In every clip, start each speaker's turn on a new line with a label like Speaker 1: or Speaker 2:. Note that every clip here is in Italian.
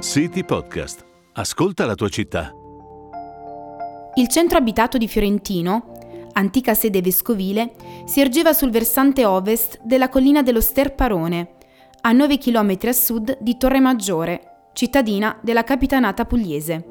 Speaker 1: City Podcast. Ascolta la tua città.
Speaker 2: Il centro abitato di Fiorentino, antica sede vescovile, si ergeva sul versante ovest della collina dello Sterparone, a 9 km a sud di Torre Maggiore, cittadina della capitanata pugliese.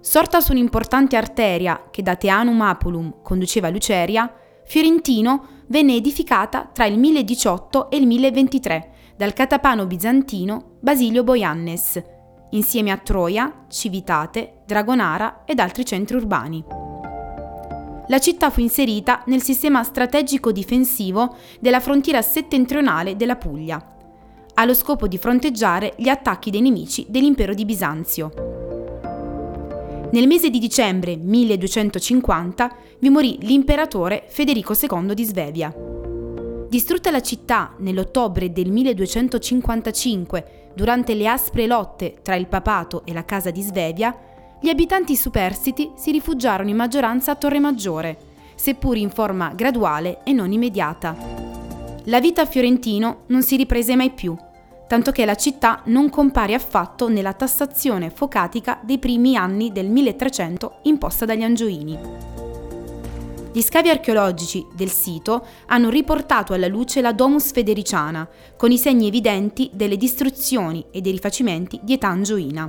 Speaker 2: Sorta su un'importante arteria che da Teanum Apulum conduceva a Luceria, Fiorentino venne edificata tra il 1018 e il 1023 dal catapano bizantino Basilio Boiannes, insieme a Troia, Civitate, Dragonara ed altri centri urbani. La città fu inserita nel sistema strategico difensivo della frontiera settentrionale della Puglia, allo scopo di fronteggiare gli attacchi dei nemici dell'impero di Bisanzio. Nel mese di dicembre 1250 vi morì l'imperatore Federico II di Svevia. Distrutta la città nell'ottobre del 1255 durante le aspre lotte tra il papato e la casa di Svevia, gli abitanti superstiti si rifugiarono in maggioranza a Torre Maggiore, seppur in forma graduale e non immediata. La vita a Fiorentino non si riprese mai più, tanto che la città non compare affatto nella tassazione focatica dei primi anni del 1300 imposta dagli Angioini. Gli scavi archeologici del sito hanno riportato alla luce la Domus Federiciana, con i segni evidenti delle distruzioni e dei rifacimenti di età angioina.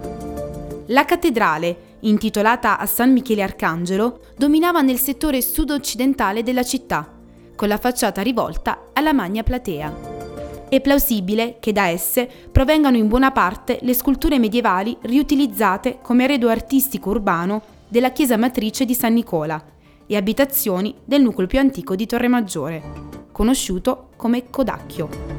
Speaker 2: La cattedrale, intitolata a San Michele Arcangelo, dominava nel settore sud-occidentale della città, con la facciata rivolta alla Magna Platea. È plausibile che da esse provengano in buona parte le sculture medievali riutilizzate come arredo artistico urbano della chiesa matrice di San Nicola, e abitazioni del nucleo più antico di Torre Maggiore, conosciuto come Codacchio.